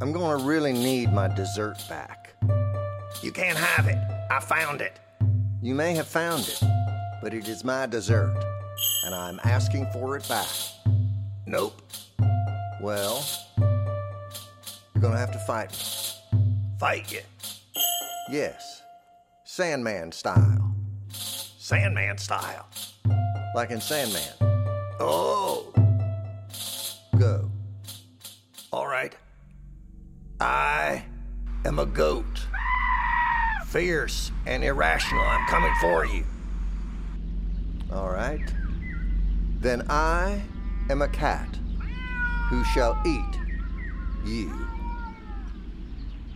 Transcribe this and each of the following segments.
I'm gonna really need my dessert back. You can't have it. I found it. You may have found it, but it is my dessert, and I'm asking for it back. Nope. Well, you're gonna have to fight me. Fight you. Yes, Sandman style. Sandman style. Like in Sandman. Oh, I am a goat. Fierce and irrational. I'm coming for you. All right. Then I am a cat who shall eat you.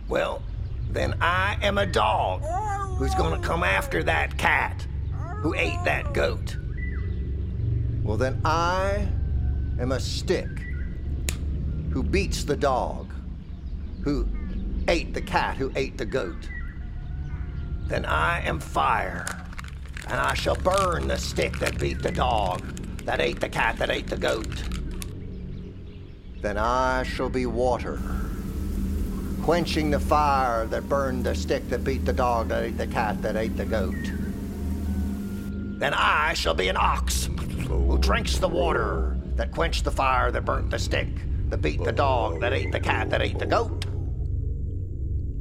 Well, then I am a dog who's gonna come after that cat who ate that goat. Well, then I am a stick who beats the dog who ate the cat who ate the goat. Then I am fire, and I shall burn the stick that beat the dog, that ate the cat that ate the goat. Then I shall be water, quenching the fire that burned the stick that beat the dog that ate the cat that ate the goat. Then I shall be an ox who drinks the water that quenched the fire that burnt the stick, that beat the dog, that ate the cat, that ate the goat.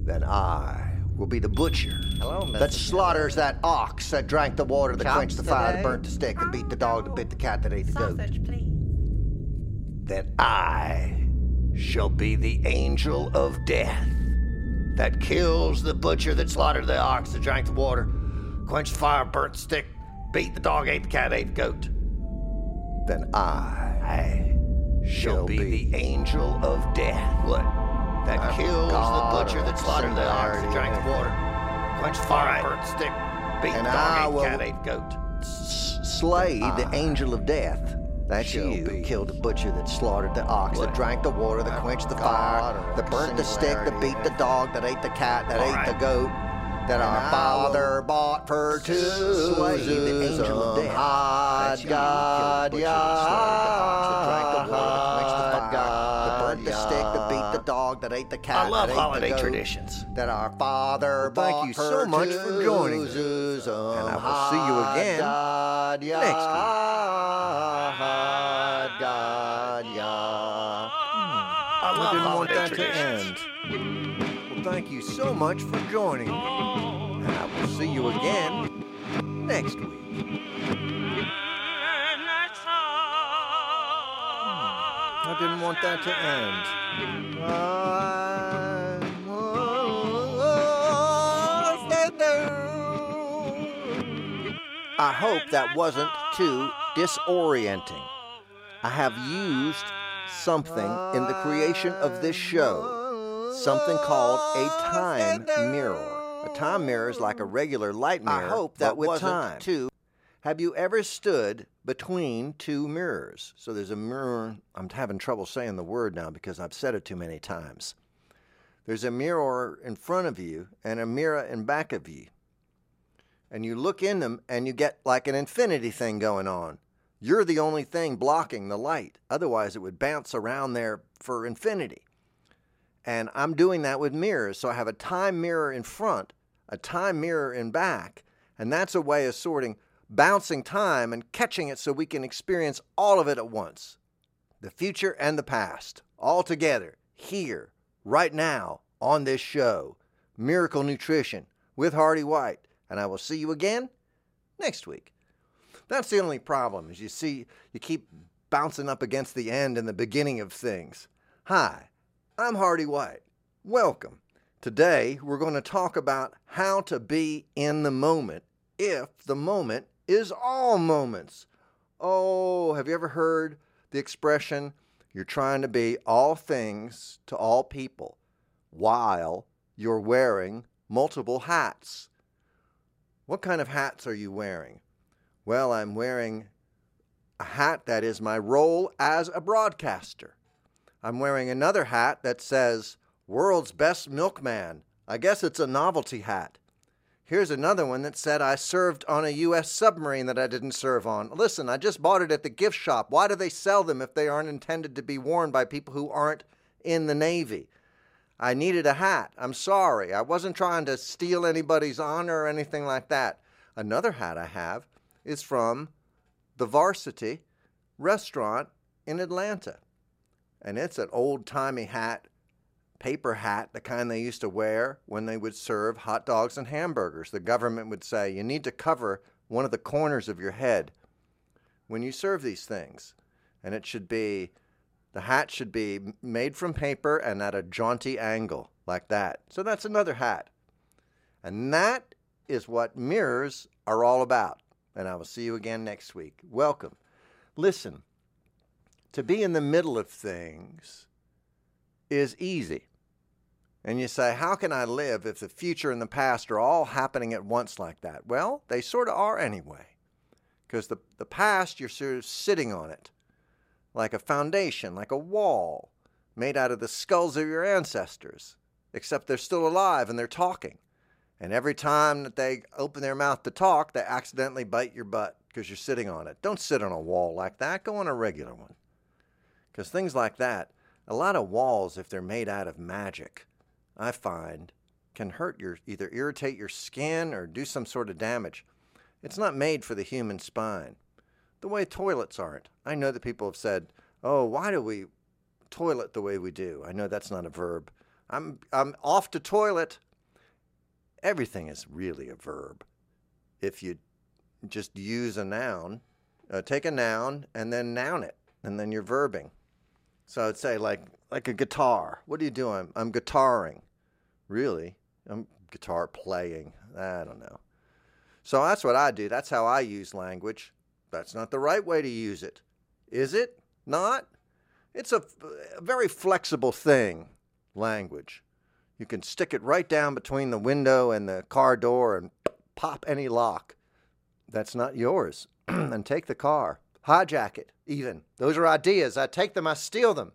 Then I will be the butcher Hello, that Mr. slaughters that ox that drank the water that Chops quenched the fire that today? burnt the stick that beat the dog that bit the cat that ate the goat. Sausage, please. Then I shall be the angel of death that kills the butcher that slaughtered the ox that drank the water, quenched the fire, burnt the stick, beat the dog, ate the cat, ate the goat. Then I I shall be, the angel of death. What? That I'm kills God the butcher that slaughtered the ox that drank the water, quenched the fire, burnt the stick, beat And the I dog, ate will- the cat, ate goat. s- slay the I angel of death. That's you be killed the butcher that slaughtered the ox that drank the water that quenched the God fire that burnt the stick that beat the dog that ate the cat that All ate the goat that And our I father bought for two slay the angel of death. God, That's you who God, cat I love holiday traditions. that our father Well, thank you so much for joining us. And I will see you again God, next God, God, God. I I love didn't want holiday that to traditions. end. Well, thank you so much for joining me. And I will see you again next week. Didn't want that to end. I hope that wasn't too disorienting. I have used something in the creation of this show, something called a time mirror. A time mirror is like a regular light mirror. I hope that with wasn't time. too. Have you ever stood between two mirrors? So there's a mirror. I'm having trouble saying the word now because I've said it too many times. There's a mirror in front of you and a mirror in back of you. And you look in them and you get like an infinity thing going on. You're the only thing blocking the light. Otherwise, it would bounce around there for infinity. And I'm doing that with mirrors. So I have a time mirror in front, a time mirror in back, and that's a way of sorting bouncing time and catching it so we can experience all of it at once. The future and the past, all together, here, right now, on this show. Miracle Nutrition with Hardy White. And I will see you again next week. That's the only problem is you see you keep bouncing up against the end and the beginning of things. Hi, I'm Hardy White. Welcome. Today we're going to talk about how to be in the moment if the moment is all moments. Oh, have you ever heard the expression you're trying to be all things to all people while you're wearing multiple hats? What kind of hats are you wearing? Well, I'm wearing a hat that is my role as a broadcaster. I'm wearing another hat that says World's Best Milkman. I guess it's a novelty hat. Here's another one that said I served on a U.S. submarine that I didn't serve on. Listen, I just bought it at the gift shop. Why do they sell them if they aren't intended to be worn by people who aren't in the Navy? I needed a hat. I'm sorry. I wasn't trying to steal anybody's honor or anything like that. Another hat I have is from the Varsity restaurant in Atlanta. And it's an old timey hat, paper hat, the kind they used to wear when they would serve hot dogs and hamburgers. The government would say, you need to cover one of the corners of your head when you serve these things. And it should be, the hat should be made from paper and at a jaunty angle, like that. So that's another hat. And that is what mirrors are all about. And I will see you again next week. Welcome. Listen, to be in the middle of things is easy. And you say, how can I live if the future and the past are all happening at once like that? Well, they sort of are anyway. Because the, the past, you're sort of sitting on it like a foundation, like a wall made out of the skulls of your ancestors, except they're still alive and they're talking. And every time that they open their mouth to talk, they accidentally bite your butt because you're sitting on it. Don't sit on a wall like that. Go on a regular one. Because things like that, a lot of walls, if they're made out of magic, I find can hurt your either irritate your skin or do some sort of damage. It's not made for the human spine. The way toilets aren't. I know that people have said, "Oh, why do we toilet the way we do?" I know that's not a verb. I'm I'm off to toilet. Everything is really a verb. If you just use a noun, uh, take a noun and then noun it, and then you're verbing. So I'd say like like a guitar. What are you doing? I'm guitaring. Really? I'm guitar playing. I don't know. So that's what I do. That's how I use language. That's not the right way to use it. Is it? Not? It's a, very flexible thing, language. You can stick it right down between the window and the car door and pop any lock that's not yours and take the car. Hijack it, even. Those are ideas. I take them, I steal them.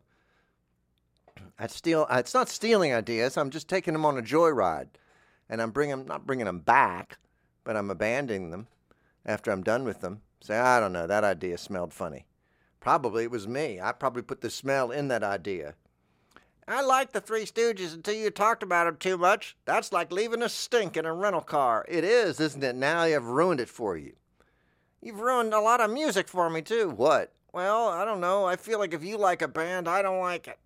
I steal. Uh, it's not stealing ideas. I'm just taking them on a joyride, and I'm bringing not bringing them back, but I'm abandoning them after I'm done with them. Say, I don't know. That idea smelled funny. Probably it was me. I probably put the smell in that idea. I like the Three Stooges until you talked about them too much. That's like leaving a stink in a rental car. It is, isn't it? Now you've ruined it for you. You've ruined a lot of music for me, too. What? Well, I don't know. I feel like if you like a band, I don't like it.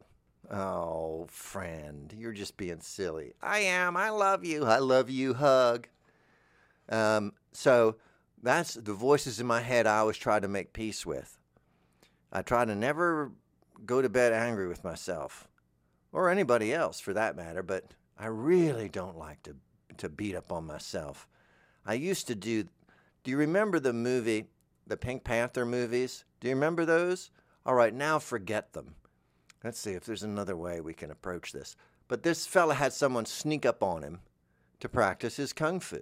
Oh, friend, you're just being silly. I am. I love you. I love you. Hug. Um, so that's the voices in my head I always try to make peace with. I try to never go to bed angry with myself or anybody else for that matter, but I really don't like to to beat up on myself. I used to do Do you remember the movie, the Pink Panther movies? Do you remember those? All right, now forget them. Let's see if there's another way we can approach this. But this fella had someone sneak up on him to practice his kung fu.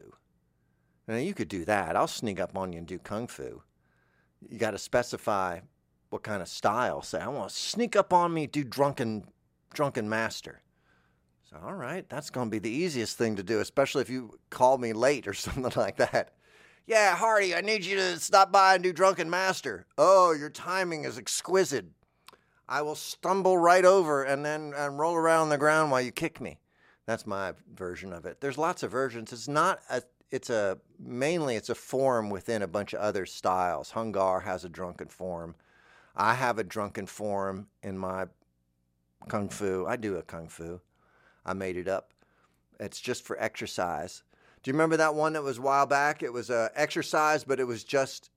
Now you could do that. I'll sneak up on you and do kung fu. You got to specify what kind of style. Say, I want to sneak up on me, do drunken drunken master. So, all right, that's going to be the easiest thing to do, especially if you call me late or something like that. Yeah, Hardy, I need you to stop by and do drunken master. Oh, your timing is exquisite. I will stumble right over and then and roll around on the ground while you kick me. That's my version of it. There's lots of versions. It's not a it's a mainly it's a form within a bunch of other styles. Hung Gar has a drunken form. I have a drunken form in my kung fu. I do a kung fu. I made it up. It's just for exercise. Do you remember that one that was a while back? It was a exercise, but it was just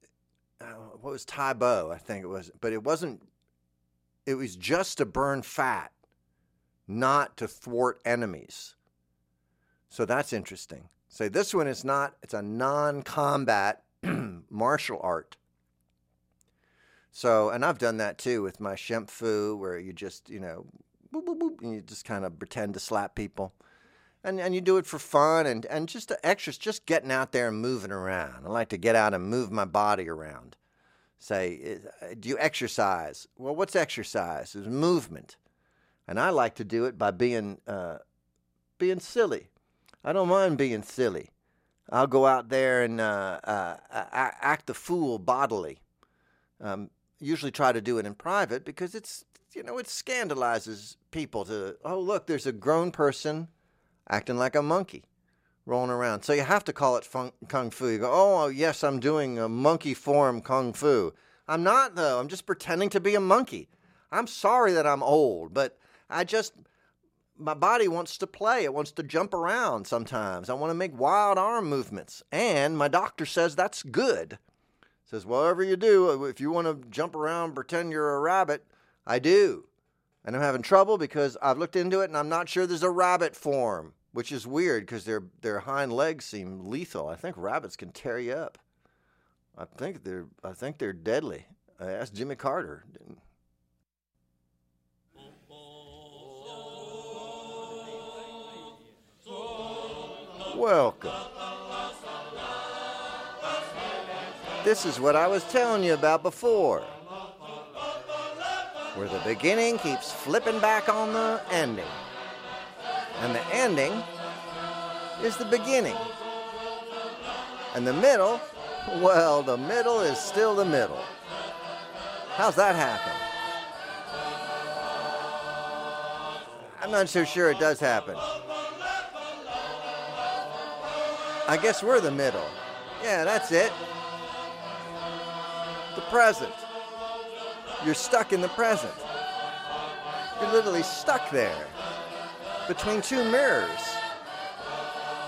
uh, what was Tae Bo, I think it was, but it wasn't. It was just to burn fat, not to thwart enemies. So that's interesting. Say so this one is not. It's a non-combat martial art. So, and I've done that too with my Shemp Fu, where you just, you know, boop, boop, boop, and you just kind of pretend to slap people. And, and you do it for fun and, and just extras, just getting out there and moving around. I like to get out and move my body around. Say, uh, do you exercise? Well, what's exercise? It's movement. And I like to do it by being, uh, being silly. I don't mind being silly. I'll go out there and uh, uh, act the fool bodily. Um, usually try to do it in private because it's you know, it scandalizes people to, oh, look, there's a grown person acting like a monkey rolling around. So you have to call it fun- kung fu. You go, oh, yes, I'm doing a monkey form kung fu. I'm not, though. I'm just pretending to be a monkey. I'm sorry that I'm old, but I just, my body wants to play. It wants to jump around sometimes. I want to make wild arm movements. And my doctor says that's good. Says, whatever you do, uh, if you want to jump around, pretend you're a rabbit, I do. And I'm having trouble because I've looked into it and I'm not sure there's a rabbit form, which is weird because their, their hind legs seem lethal. I think rabbits can tear you up. I think they're I think they're deadly. I asked Jimmy Carter. Welcome. This is what I was telling you about before. Where the beginning keeps flipping back on the ending. And the ending is the beginning. And the middle, well, the middle is still the middle. How's that happen? I'm not so sure it does happen. I guess we're the middle. Yeah, that's it. The present. You're stuck in the present. You're literally stuck there between two mirrors.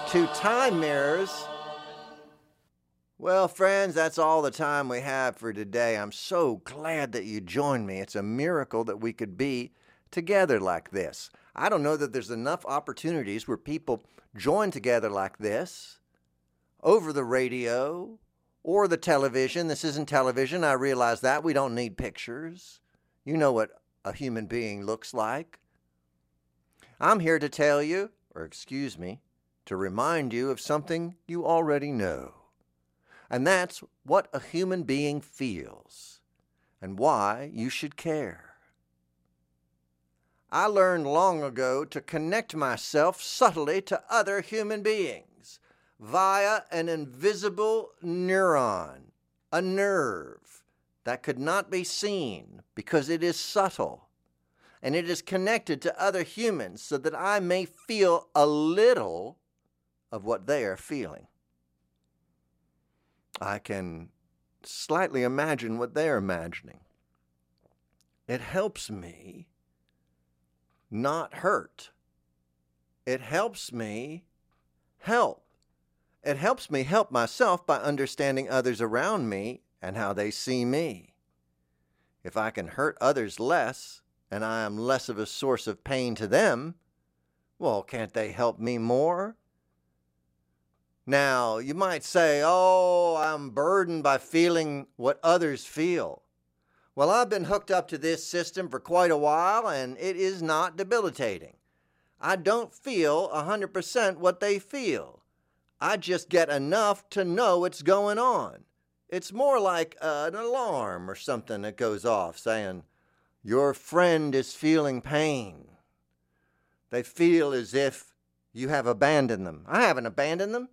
Two time mirrors. Well, friends, that's all the time we have for today. I'm so glad that you joined me. It's a miracle that we could be together like this. I don't know that there's enough opportunities where people join together like this over the radio or the television. This isn't television. I realize that. We don't need pictures. You know what a human being looks like. I'm here to tell you, or excuse me, to remind you of something you already know. And that's what a human being feels and why you should care. I learned long ago to connect myself subtly to other human beings via an invisible neuron, a nerve that could not be seen because it is subtle and it is connected to other humans so that I may feel a little of what they are feeling. I can slightly imagine what they're imagining. It helps me not hurt. It helps me help. It helps me help myself by understanding others around me and how they see me. If I can hurt others less and I am less of a source of pain to them, well, can't they help me more? Now, you might say, oh, I'm burdened by feeling what others feel. Well, I've been hooked up to this system for quite a while and it is not debilitating. I don't feel 100% what they feel. I just get enough to know what's going on. It's more like uh, an alarm or something that goes off saying, Your friend is feeling pain. They feel as if you have abandoned them. I haven't abandoned them.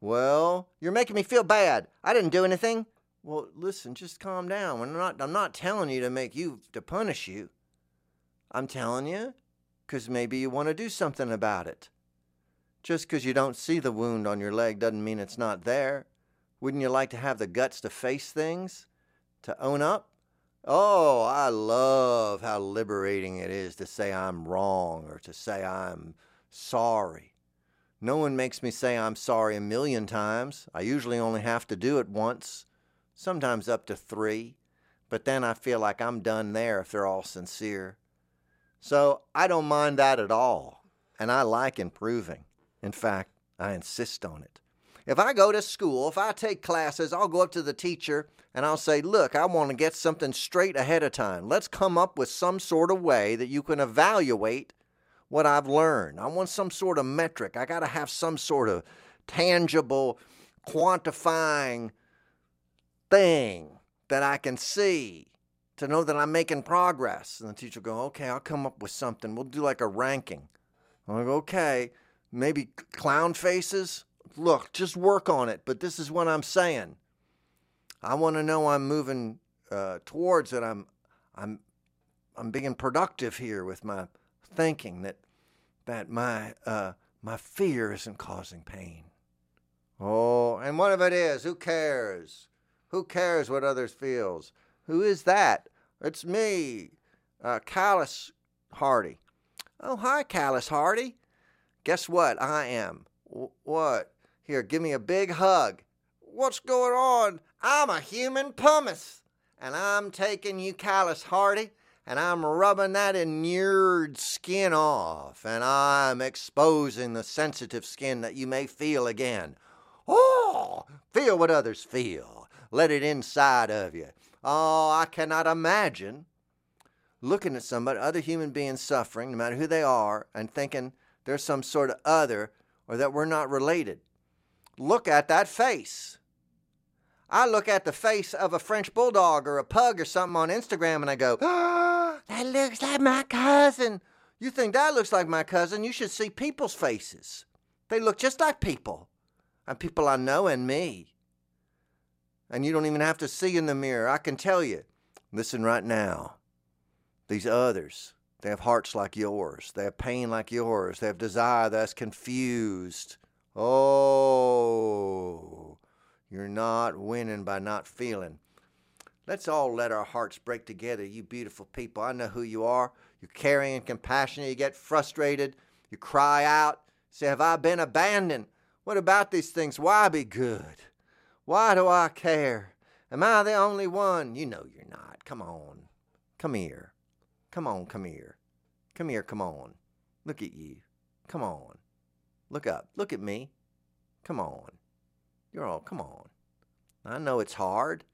Well, you're making me feel bad. I didn't do anything. Well, listen, just calm down. I'm not, I'm not telling you to make you, to punish you. I'm telling you because maybe you want to do something about it. Just because you don't see the wound on your leg doesn't mean it's not there. Wouldn't you like to have the guts to face things? To own up? Oh, I love how liberating it is to say I'm wrong or to say I'm sorry. No one makes me say I'm sorry a million times. I usually only have to do it once, sometimes up to three, but then I feel like I'm done there if they're all sincere. So I don't mind that at all, and I like improving. In fact, I insist on it. If I go to school, if I take classes, I'll go up to the teacher and I'll say, Look, I want to get something straight ahead of time. Let's come up with some sort of way that you can evaluate what I've learned. I want some sort of metric. I got to have some sort of tangible, quantifying thing that I can see to know that I'm making progress. And the teacher will go, Okay, I'll come up with something. We'll do like a ranking. I'll go, Okay maybe clown faces. Look, just work on it. But this is what I'm saying. I want to know I'm moving uh, towards it. I'm, I'm I'm being productive here with my thinking that that my uh, my fear isn't causing pain. Oh, and what if it is? Who cares? Who cares what others feels? Who is that? It's me, uh, Hardy. Oh, hi, Callus Hardy. Guess what? I am. W- what? Here, give me a big hug. What's going on? I'm a human pumice, and I'm taking you, Callus Hardy, and I'm rubbing that inured skin off, and I'm exposing the sensitive skin that you may feel again. Oh, feel what others feel. Let it inside of you. Oh, I cannot imagine looking at somebody, other human beings suffering, no matter who they are, and thinking there's some sort of other or that we're not related. Look at that face. I look at the face of a French bulldog or a pug or something on Instagram and I go, oh, that looks like my cousin. You think that looks like my cousin? You should see people's faces. They look just like people, and people I know and me. And you don't even have to see in the mirror. I can tell you. Listen right now. These others, they have hearts like yours. They have pain like yours. They have desire that's confused. Oh, you're not winning by not feeling. Let's all let our hearts break together, you beautiful people. I know who you are. You're caring and compassionate. You get frustrated. You cry out. Say, Have I been abandoned? What about these things? Why be good? Why do I care? Am I the only one? You know you're not. Come on. Come here. Come on, come here. Come here, come on. Look at you. Come on. Look up. Look at me. Come on. You're all, come on. I know it's hard.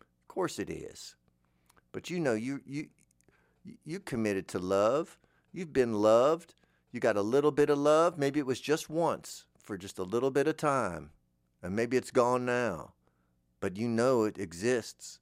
Of course it is. But you know you you you committed to love. You've been loved. You got a little bit of love. Maybe it was just once for just a little bit of time. And maybe it's gone now. But you know it exists.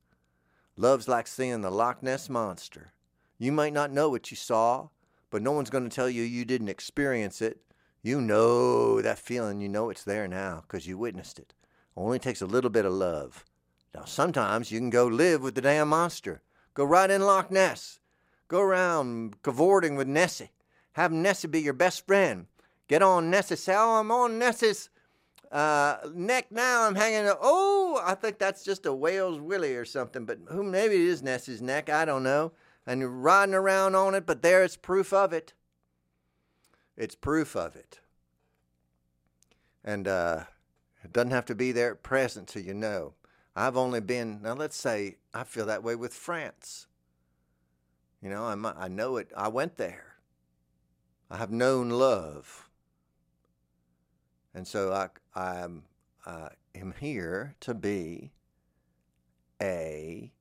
Love's like seeing the Loch Ness monster. You might not know what you saw, but no one's going to tell you you didn't experience it. You know that feeling. You know it's there now because you witnessed it. Only takes a little bit of love. Now, sometimes you can go live with the damn monster. Go right in Loch Ness. Go around cavorting with Nessie. Have Nessie be your best friend. Get on Nessie. Say, oh, I'm on Nessie's uh, neck now. I'm hanging. Oh, I think that's just a whale's willy or something. But who? Maybe it is Nessie's neck. I don't know. And you're riding around on it, but there's proof of it. It's proof of it. And uh, it doesn't have to be there present so you know. I've only been, now let's say I feel that way with France. You know, I'm, I know it. I went there. I have known love. And so I, I'm, I am here to be a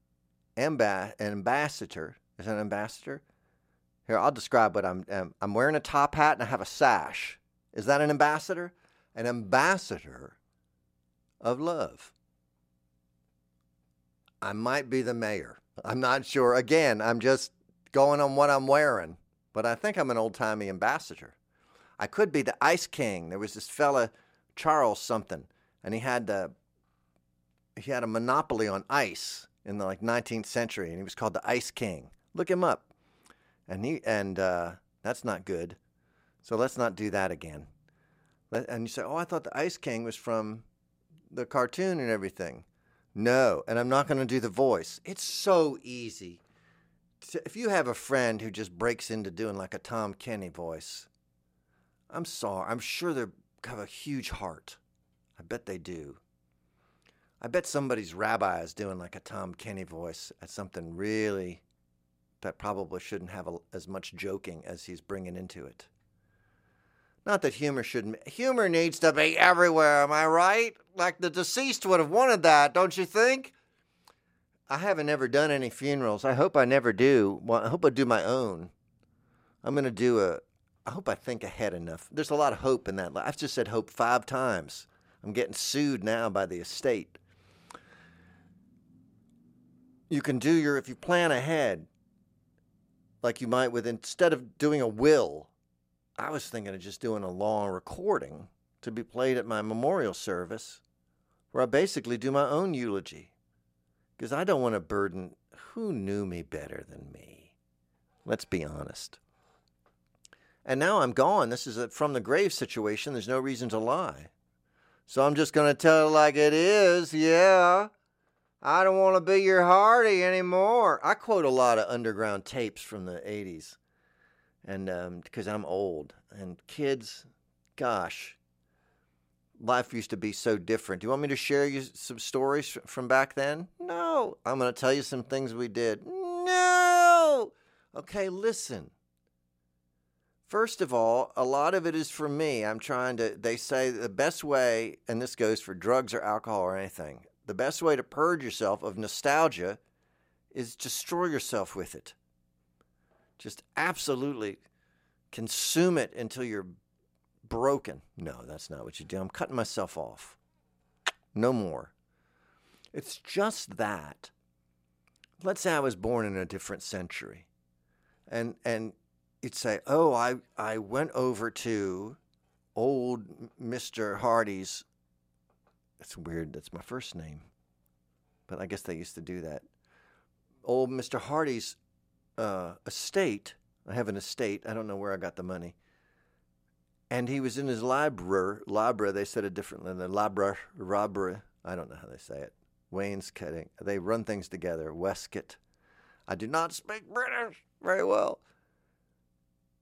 an ambassador. Is an ambassador? Here, I'll describe what I'm. Um, I'm wearing a top hat and I have a sash. Is that an ambassador? An ambassador of love. I might be the mayor. I'm not sure. Again, I'm just going on what I'm wearing, but I think I'm an old timey ambassador. I could be the Ice King. There was this fella, Charles something, and he had the he had a monopoly on ice in the like 19th century, and he was called the Ice King. Look him up and he and uh, that's not good. So let's not do that again. Let, and you say, "Oh, I thought the Ice King was from the cartoon and everything." No, and I'm not going to do the voice. It's so easy. if you have a friend who just breaks into doing like a Tom Kenny voice, I'm sorry. I'm sure they have a huge heart. I bet they do. I bet somebody's rabbi is doing like a Tom Kenny voice at something really that probably shouldn't have a, as much joking as he's bringing into it. Not that humor shouldn't. Humor needs to be everywhere, am I right? Like the deceased would have wanted that, don't you think? I haven't ever done any funerals. I hope I never do. Well, I hope I do my own. I'm going to do a. I hope I think ahead enough. There's a lot of hope in that. I've just said hope five times. I'm getting sued now by the estate. You can do your, if you plan ahead, like you might with instead of doing a will, I was thinking of just doing a long recording to be played at my memorial service where I basically do my own eulogy. Because I don't want to burden who knew me better than me. Let's be honest. And now I'm gone. This is a from the grave situation. There's no reason to lie. So I'm just going to tell it like it is. Yeah. I don't want to be your Hardy anymore. I quote a lot of underground tapes from the 80s. And because um, I'm old. And kids, gosh, life used to be so different. Do you want me to share you some stories from back then? No. I'm going to tell you some things we did. No. Okay, listen. First of all, a lot of it is for me. I'm trying to, they say the best way, and this goes for drugs or alcohol or anything, the best way to purge yourself of nostalgia is destroy yourself with it. Just absolutely consume it until you're broken. No, that's not what you do. I'm cutting myself off. No more. It's just that. Let's say I was born in a different century. And and you'd say, "Oh, I I went over to old Mr. Hardy's it's weird. That's my first name. But I guess they used to do that. Old Mr. Hardy's uh, estate. I have an estate. I don't know where I got the money. And he was in his library. Library, they said it differently. The library, library. I don't know how they say it. Wainscoting. They run things together. Westcott. I do not speak British very well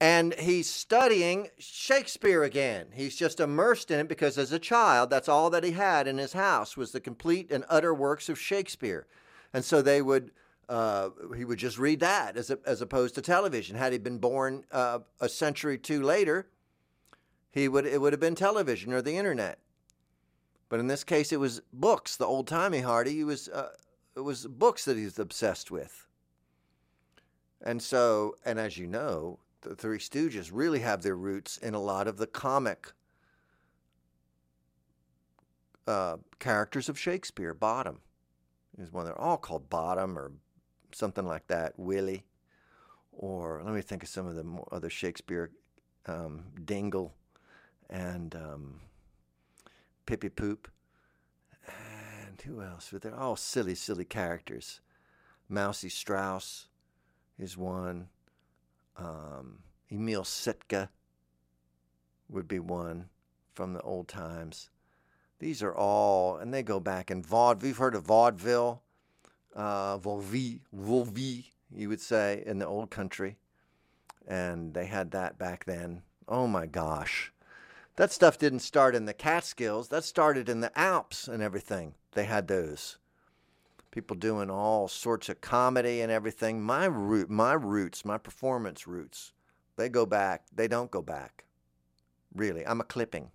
and he's studying Shakespeare again. He's just immersed in it because as a child, that's all that he had in his house was the complete and utter works of Shakespeare. And so they would uh, he would just read that as, a, as opposed to television. Had he been born uh, a century or two later, he would it would have been television or the internet. But in this case, it was books. The old timey Hardy, he was uh, it was books that he's obsessed with. And so, and as you know, the Three Stooges really have their roots in a lot of the comic uh, characters of Shakespeare. Bottom is one. They're all called Bottom or something like that. Willie, or let me think of some of the other Shakespeare. Um, Dingle and um, Pippy Poop. And who else? But they're all silly, silly characters. Mousy Strauss is one. Um, Emil Sitka would be one from the old times. These are all, and they go back in vaudeville. You've heard of vaudeville, uh, vaudeville, you would say, in the old country. And they had that back then. Oh my gosh. That stuff didn't start in the Catskills. That started in the Alps and everything. They had those people doing all sorts of comedy and everything. My root, my roots, my performance roots, they go back. They don't go back. Really, I'm a clipping.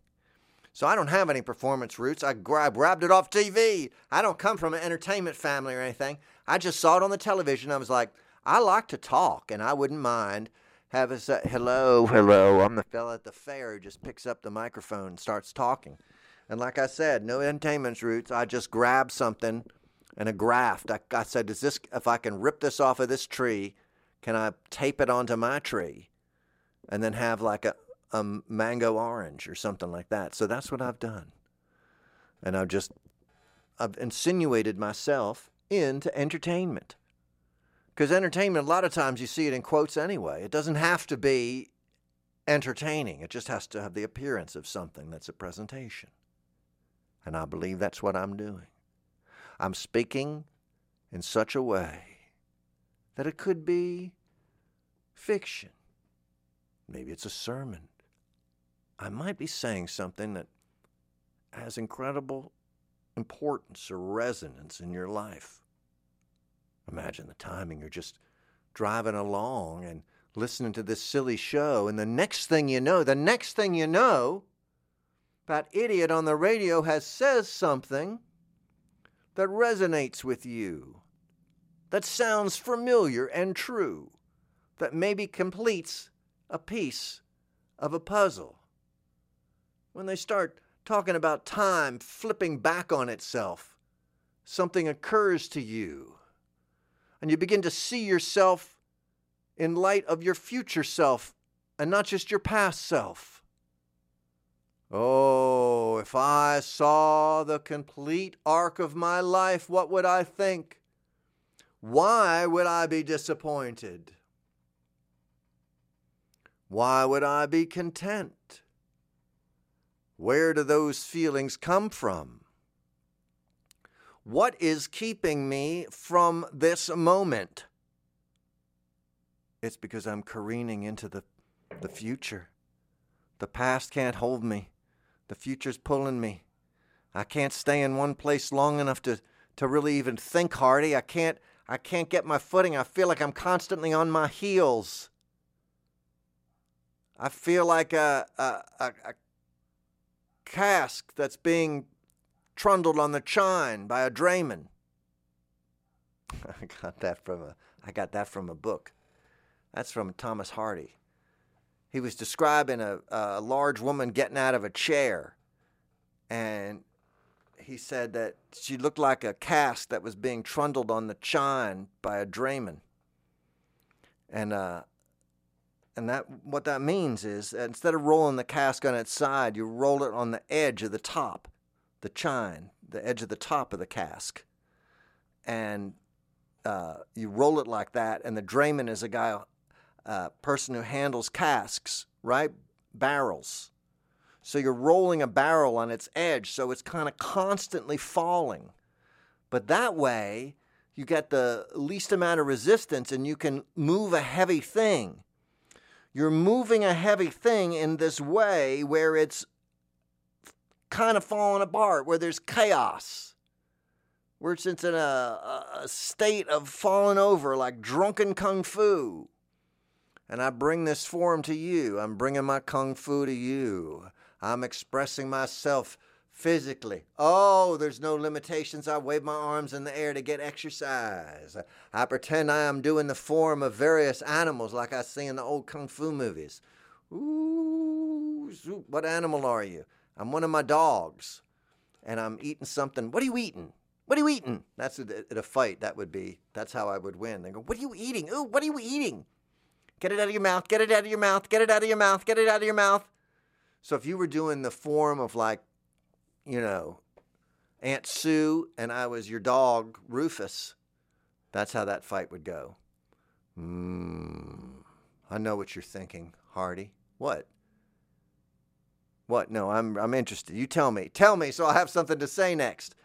So I don't have any performance roots. I grab, grabbed it off TV. I don't come from an entertainment family or anything. I just saw it on the television. I was like, I like to talk, and I wouldn't mind having say, hello, hello. I'm the fella at the fair who just picks up the microphone and starts talking. And like I said, no entertainment roots. I just grab something and a graft. I, I said, "Is this if I can rip this off of this tree, can I tape it onto my tree, and then have like a, a mango orange or something like that?" So that's what I've done, and I've just I've insinuated myself into entertainment. Because entertainment, a lot of times you see it in quotes anyway. It doesn't have to be entertaining, it just has to have the appearance of something that's a presentation. And I believe that's what I'm doing. I'm speaking in such a way that it could be fiction. Maybe it's a sermon. I might be saying something that has incredible importance or resonance in your life. Imagine the timing. You're just driving along and listening to this silly show, and the next thing you know, the next thing you know, that idiot on the radio has says something that resonates with you, that sounds familiar and true, that maybe completes a piece of a puzzle. When they start talking about time flipping back on itself, something occurs to you, and you begin to see yourself in light of your future self and not just your past self. Oh, if I saw the complete arc of my life, what would I think? Why would I be disappointed? Why would I be content? Where do those feelings come from? What is keeping me from this moment? It's because I'm careening into the, the future. The past can't hold me. The future's pulling me. I can't stay in one place long enough to, to really even think, Hardy. I can't I can't get my footing. I feel like I'm constantly on my heels. I feel like a, a, a, a cask that's being trundled on the chine by a drayman. I got that from a I got that from a book. That's from Thomas Hardy. He was describing a, a large woman getting out of a chair, and he said that she looked like a cask that was being trundled on the chine by a drayman. And uh, and that what that means is that instead of rolling the cask on its side, you roll it on the edge of the top, the chine, the edge of the top of the cask, and uh, you roll it like that. And the drayman is a guy, uh, person who handles casks, right, barrels. So you're rolling a barrel on its edge, so it's kind of constantly falling. But that way, you get the least amount of resistance and you can move a heavy thing. You're moving a heavy thing in this way where it's kind of falling apart, where there's chaos, where it's in a, a state of falling over like drunken kung fu. And I bring this form to you. I'm bringing my kung fu to you. I'm expressing myself physically. Oh, there's no limitations. I wave my arms in the air to get exercise. I pretend I am doing the form of various animals like I see in the old kung fu movies. Ooh, what animal are you? I'm one of my dogs. And I'm eating something. What are you eating? What are you eating? That's a, a fight. That would be, that's how I would win. They go, What are you eating? Ooh, what are you eating? Get it out of your mouth. Get it out of your mouth. Get it out of your mouth. Get it out of your mouth. So if you were doing the form of like, you know, Aunt Sue and I was your dog, Rufus, that's how that fight would go. Hmm. I know what you're thinking, Hardy. What? What? No, I'm I'm interested. You tell me. Tell me so I'll have something to say next.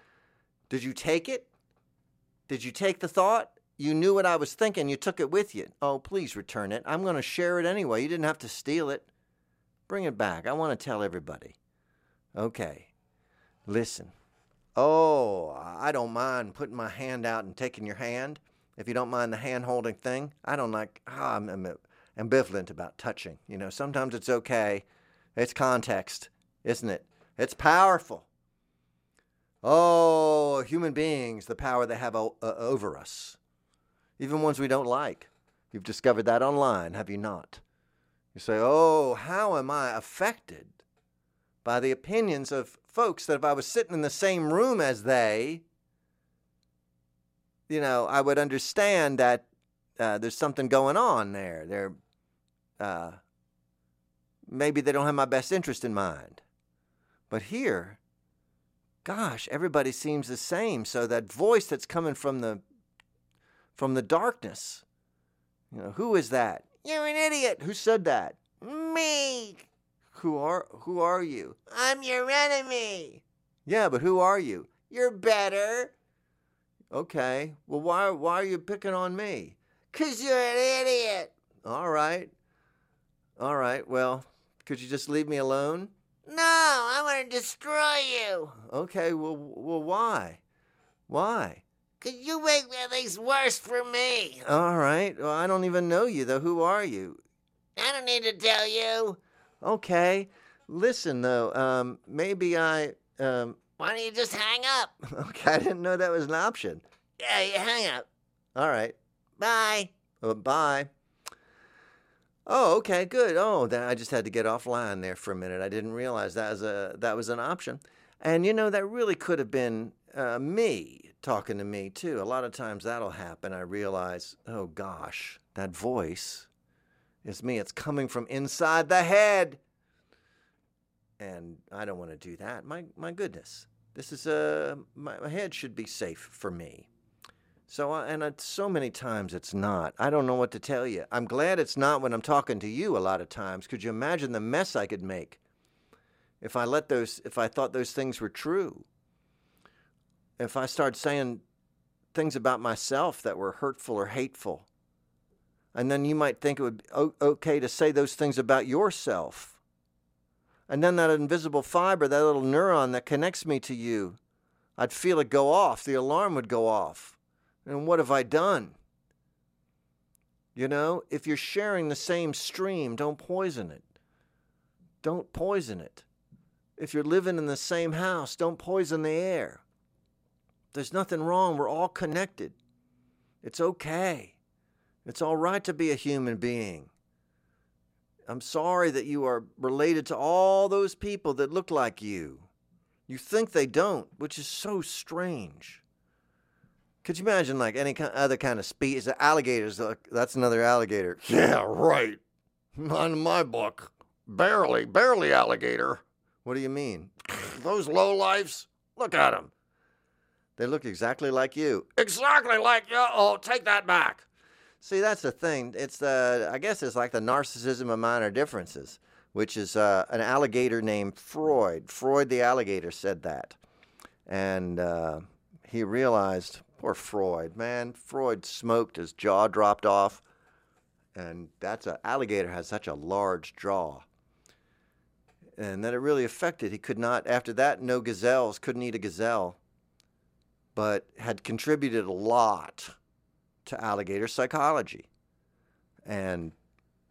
Did you take it? Did you take the thought? You knew what I was thinking. You took it with you. Oh, please return it. I'm going to share it anyway. You didn't have to steal it. Bring it back. I want to tell everybody. Okay. Listen. Oh, I don't mind putting my hand out and taking your hand. If you don't mind the hand holding thing, I don't like, oh, I'm, I'm ambivalent about touching. You know, sometimes it's okay. It's context, isn't it? It's powerful. Oh, human beings, the power they have o- uh, over us, even ones we don't like. You've discovered that online, have you not? You say, oh, how am I affected by the opinions of folks that if I was sitting in the same room as they, you know, I would understand that uh, there's something going on there. They're, uh, maybe they don't have my best interest in mind. But here, gosh, everybody seems the same. So that voice that's coming from the from the darkness, you know, who is that? You're an idiot. Who said that? Me. Who are who are you? I'm your enemy. Yeah, but who are you? You're better. Okay. Well, why why are you picking on me? Cause you're an idiot. All right. All right. Well, could you just leave me alone? No, I want to destroy you. Okay. Well, well, why? Why? Cause you make things worse for me. All right. Well, I don't even know you though. Who are you? I don't need to tell you. Okay. Listen though. Um, maybe I. Um. Why don't you just hang up? Okay. I didn't know that was an option. Yeah, you hang up. All right. Bye. Uh, bye. Oh, okay, good. Oh, then I just had to get offline there for a minute. I didn't realize that was a that was an option. And you know that really could have been uh, me talking to me too. A lot of times that'll happen. I realize, oh gosh, that voice is me. It's coming from inside the head. And I don't want to do that. My my goodness. This is a uh, my, my head should be safe for me. So, uh, and so many times it's not. I don't know what to tell you. I'm glad it's not when I'm talking to you a lot of times. Could you imagine the mess I could make if I let those, if I thought those things were true? If I started saying things about myself that were hurtful or hateful, and then you might think it would be okay to say those things about yourself. And then that invisible fiber, that little neuron that connects me to you, I'd feel it go off. The alarm would go off. And what have I done? You know, if you're sharing the same stream, don't poison it. Don't poison it. If you're living in the same house, don't poison the air. There's nothing wrong. We're all connected. It's okay. It's all right to be a human being. I'm sorry that you are related to all those people that look like you. You think they don't, which is so strange. Could you imagine, like any other kind of species? Alligators, look that's another alligator. Yeah, right. On my book, barely, barely alligator. What do you mean? Those low lifes. Look at them. They look exactly like you. Exactly like you. Oh, take that back. See, that's the thing. It's the I guess it's like the narcissism of minor differences, which is uh, an alligator named Freud. Freud the alligator said that, and uh, he realized, poor Freud, man, Freud smoked, his jaw dropped off, and that's an alligator has such a large jaw, and that it really affected. He could not after that. No gazelles couldn't eat a gazelle, but had contributed a lot to alligator psychology. And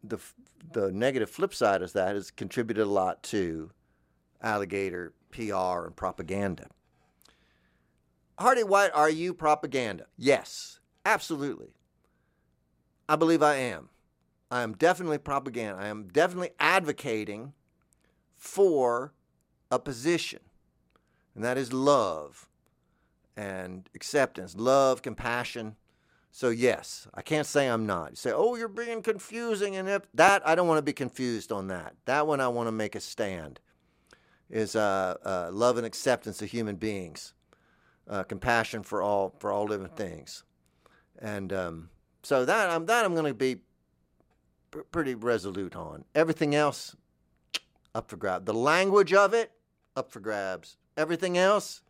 the, the negative flip side of that has contributed a lot to alligator PR and propaganda. Hardy White, are you propaganda? Yes, absolutely. I believe I am. I am definitely propaganda. I am definitely advocating for a position, and that is love and acceptance, love, compassion, so yes, I can't say I'm not. You say, "Oh, you're being confusing," and if that, I don't want to be confused on that. That one, I want to make a stand. Is uh, uh, love and acceptance of human beings, uh, compassion for all for all living things, and um, so that I'm that I'm going to be pr- pretty resolute on. Everything else, up for grabs. The language of it, up for grabs. Everything else,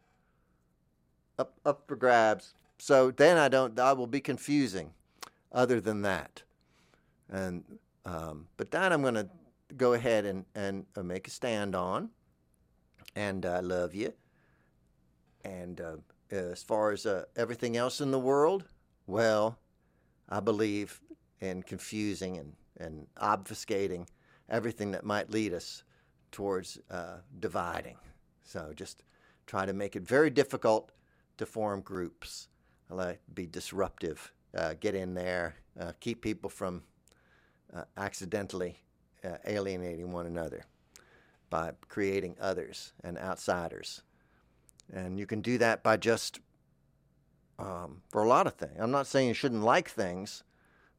up up for grabs. So then I don't, I will be confusing other than that. And, um, but that I'm going to go ahead and, and uh, make a stand on. And I love you. And uh, as far as uh, everything else in the world, well, I believe in confusing and, and obfuscating everything that might lead us towards uh, dividing. So just try to make it very difficult to form groups like be disruptive, uh, get in there, uh, keep people from uh, accidentally uh, alienating one another by creating others and outsiders. And you can do that by just um, for a lot of things. I'm not saying you shouldn't like things,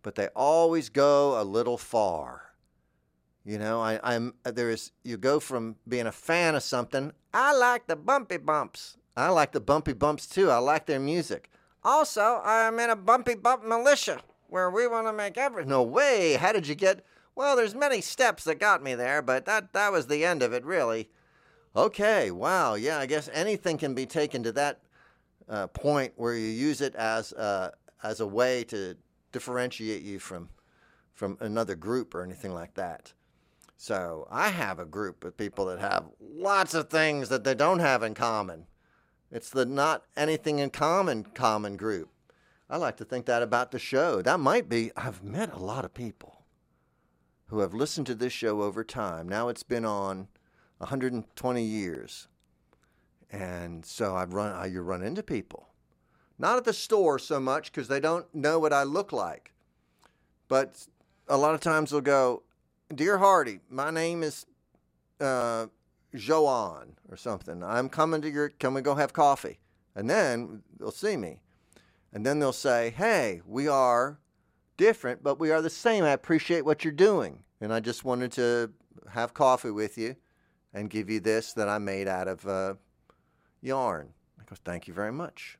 but they always go a little far. You know, I, I'm there is you go from being a fan of something. I like the bumpy bumps. I like the bumpy bumps too. I like their music. Also, I'm in a bumpy bump militia where we want to make every. No way! How did you get? Well, there's many steps that got me there, but that that was the end of it, really. Okay, wow, yeah, I guess anything can be taken to that uh, point where you use it as uh, as a way to differentiate you from from another group or anything like that. So I have a group of people that have lots of things that they don't have in common. It's the not anything in common common group. I like to think that about the show. That might be, I've met a lot of people who have listened to this show over time. Now it's been on 120 years. And so I've run, I, you run into people. Not at the store so much because they don't know what I look like. But a lot of times they'll go, Dear Hardy, my name is uh, Joan or something. I'm coming to your, can we go have coffee? And then they'll see me. And then they'll say, hey, we are different, but we are the same. I appreciate what you're doing. And I just wanted to have coffee with you and give you this that I made out of uh, yarn. I thank you very much.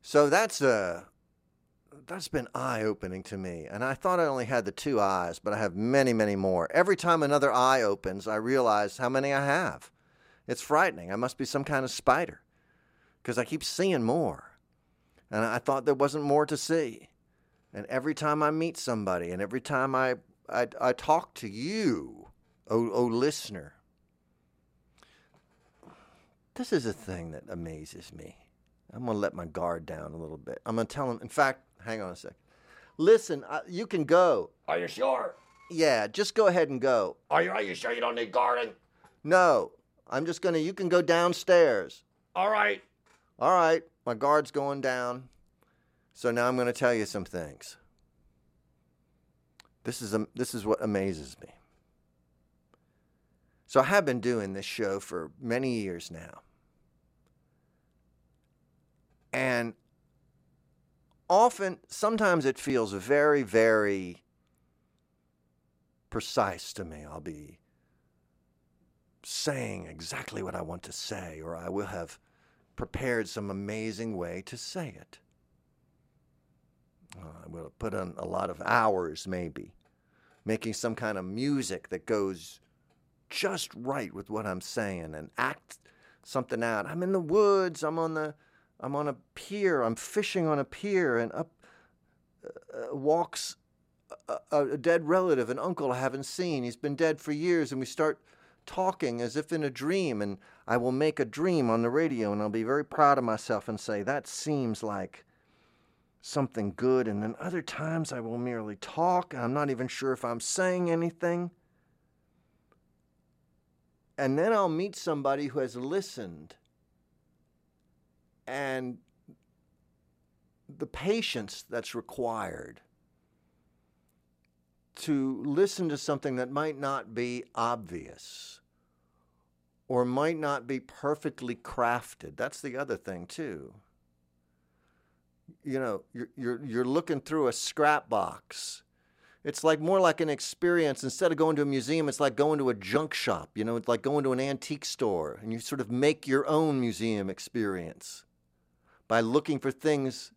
So that's uh, that's been eye opening to me. And I thought I only had the two eyes, but I have many, many more. Every time another eye opens, I realize how many I have. It's frightening. I must be some kind of spider because I keep seeing more. And I thought there wasn't more to see. And every time I meet somebody and every time I, I, I talk to you, oh, oh listener, this is a thing that amazes me. I'm going to let my guard down a little bit. I'm going to tell him, in fact, hang on a sec. Listen, uh, you can go. Are you sure? Yeah, just go ahead and go. Are you, are you sure you don't need guarding? No, I'm just going to, you can go downstairs. All right. All right, my guard's going down. So now I'm going to tell you some things. This is, um, this is what amazes me. So I have been doing this show for many years now. And often, sometimes it feels very, very precise to me. I'll be saying exactly what I want to say, or I will have prepared some amazing way to say it. Uh, I will put on a lot of hours, maybe, making some kind of music that goes just right with what I'm saying and act something out. I'm in the woods. I'm on the I'm on a pier. I'm fishing on a pier, and up uh, walks a, a, dead relative, an uncle I haven't seen. He's been dead for years, and we start talking as if in a dream. And I will make a dream on the radio, and I'll be very proud of myself and say that seems like something good. And then other times I will merely talk. I'm not even sure if I'm saying anything. And then I'll meet somebody who has listened and the patience that's required to listen to something that might not be obvious or might not be perfectly crafted. That's the other thing, too. You know, you're, you're, you're looking through a scrap box. It's like more like an experience. Instead of going to a museum, it's like going to a junk shop. You know, it's like going to an antique store, and you sort of make your own museum experience by looking for things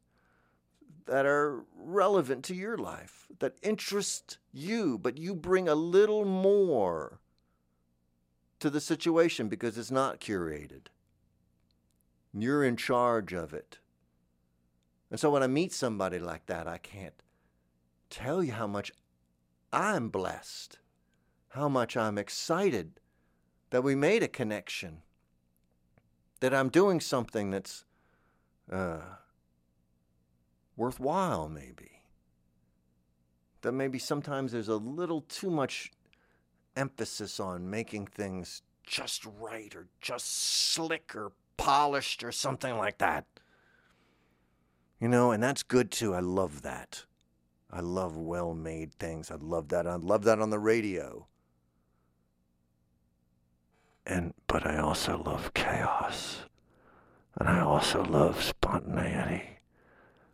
that are relevant to your life, that interest you, but you bring a little more to the situation because it's not curated. You're in charge of it. And so when I meet somebody like that, I can't tell you how much I'm blessed, how much I'm excited that we made a connection, that I'm doing something that's uh, worthwhile, maybe. That maybe sometimes there's a little too much emphasis on making things just right or just slick or polished or something like that. You know, and that's good too. I love that. I love well made things. I love that. I love that on the radio. And but I also love chaos. And I also love spontaneity.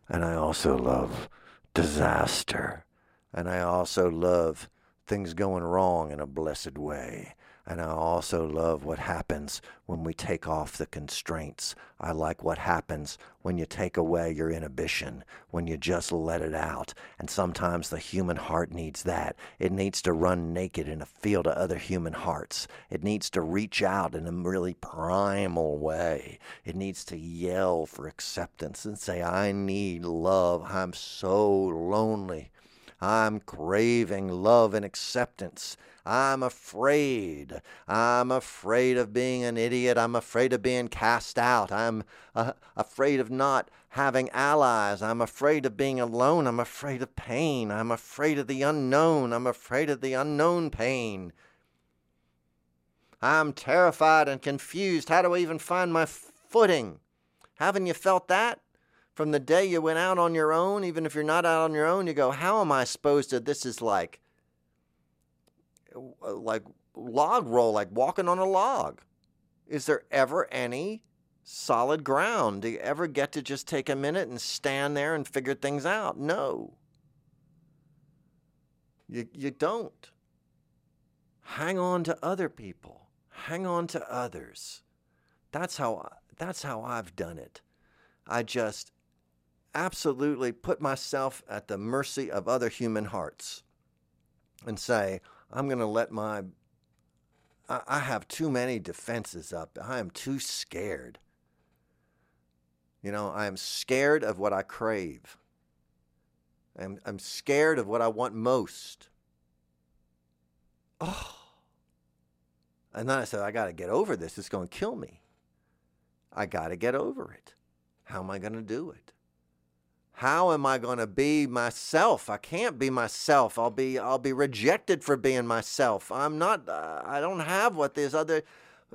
And I also love disaster. And I also love things going wrong in a blessed way. And I also love what happens when we take off the constraints. I like what happens when you take away your inhibition, when you just let it out. And sometimes the human heart needs that. It needs to run naked in a field of other human hearts. It needs to reach out in a really primal way. It needs to yell for acceptance and say, I need love. I'm so lonely. I'm craving love and acceptance. I'm afraid. I'm afraid of being an idiot. I'm afraid of being cast out. I'm uh, afraid of not having allies. I'm afraid of being alone. I'm afraid of pain. I'm afraid of the unknown. I'm afraid of the unknown pain. I'm terrified and confused. How do I even find my footing? Haven't you felt that? From the day you went out on your own, even if you're not out on your own, you go, How am I supposed to? This is like Uh, like log roll, like walking on a log. Is there ever any solid ground? Do you ever get to just take a minute and stand there and figure things out? No. You, you don't. Hang on to other people. Hang on to others. That's how that's how I've done it. I just absolutely put myself at the mercy of other human hearts and say, I'm going to let my. I, I have too many defenses up. I am too scared. You know, I am scared of what I crave. I'm, I'm scared of what I want most. Oh. And then I said, I got to get over this. It's going to kill me. I got to get over it. How am I going to do it? How am I going to be myself? I can't be myself. I'll be I'll be rejected for being myself. I'm not uh, I don't have what these other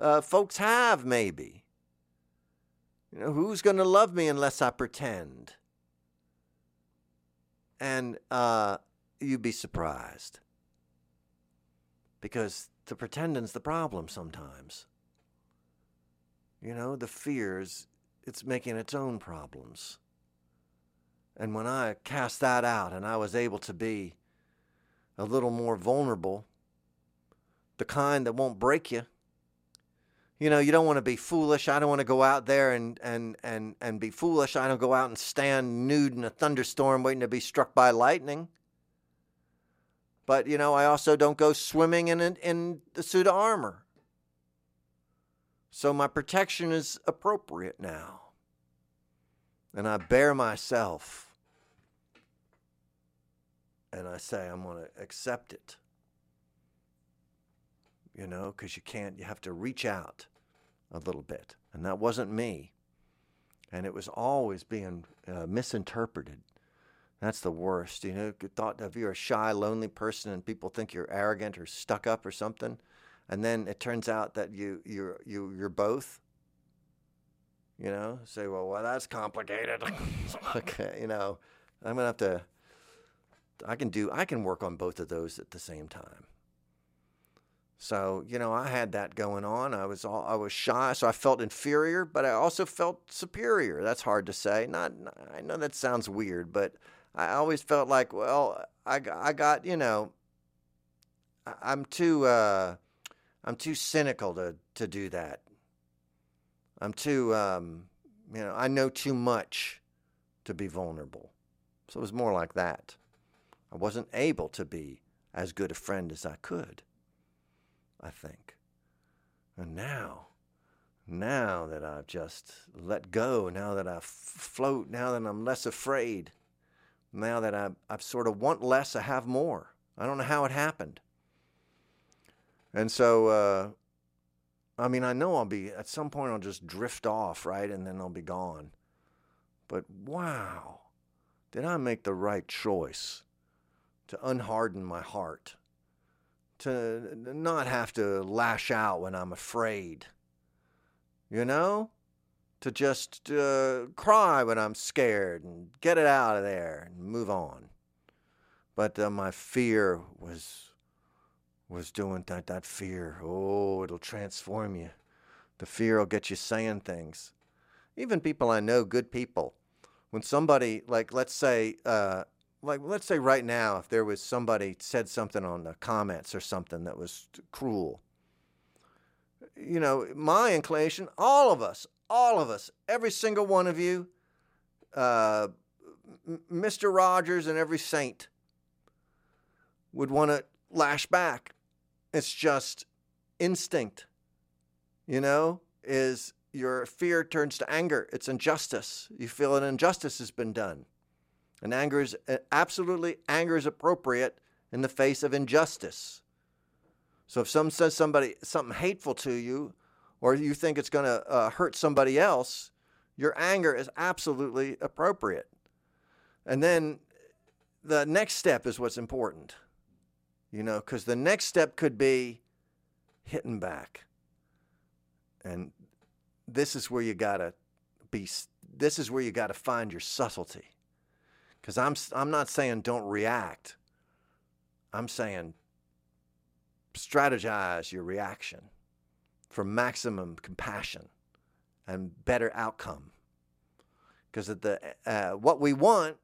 uh, folks have maybe. You know, who's going to love me unless I pretend? And uh, you'd be surprised. Because the pretending's the problem sometimes. You know, the fears, it's making its own problems. And when I cast that out and I was able to be a little more vulnerable, the kind that won't break you, you know, you don't want to be foolish. I don't want to go out there and, and, and, and be foolish. I don't go out and stand nude in a thunderstorm waiting to be struck by lightning. But, you know, I also don't go swimming in, in the suit of armor. So my protection is appropriate now. And I bare myself. And I say, I'm going to accept it. You know, because you can't, you have to reach out a little bit. And that wasn't me. And it was always being uh, misinterpreted. That's the worst. You know, thought if you're a shy, lonely person and people think you're arrogant or stuck up or something, and then it turns out that you you're you you're both. You know, say, well, well, that's complicated. okay, you know, I'm gonna have to. I can do. I can work on both of those at the same time. So you know, I had that going on. I was all, I was shy, so I felt inferior, but I also felt superior. That's hard to say. Not. I know that sounds weird, but I always felt like, well, I, I got, you know, I'm too, uh, I'm too cynical to, to do that. I'm too, um, you know, I know too much to be vulnerable. So it was more like that. I wasn't able to be as good a friend as I could, I think. And now, now that I've just let go, now that I float, now that I'm less afraid, now that I, I've sort of want less, I have more. I don't know how it happened. And so, uh, I mean, I know I'll be, at some point, I'll just drift off, right? And then I'll be gone. But wow, did I make the right choice to unharden my heart, to not have to lash out when I'm afraid? You know? to just uh, cry when I'm scared and get it out of there and move on. But uh, my fear was was doing that. That fear, oh, it'll transform you. The fear will get you saying things. Even people I know, good people, when somebody like let's say uh, like let's say right now if there was somebody said something on the comments or something that was cruel you know my inclination all of us all of us, every single one of you, uh, Mr. Rogers and every saint would want to lash back. It's just instinct, you know, is your fear turns to anger. It's injustice. You feel an injustice has been done. And anger is absolutely anger is appropriate in the face of injustice. So if someone says somebody something hateful to you, or you think it's going to uh, hurt somebody else, your anger is absolutely appropriate. And then the next step is what's important, you know, because the next step could be hitting back. And this is where you got to be, this is where you got to find your subtlety. Because I'm, I'm not saying don't react, I'm saying strategize your reaction for maximum compassion and better outcome. Because at the uh, what we want,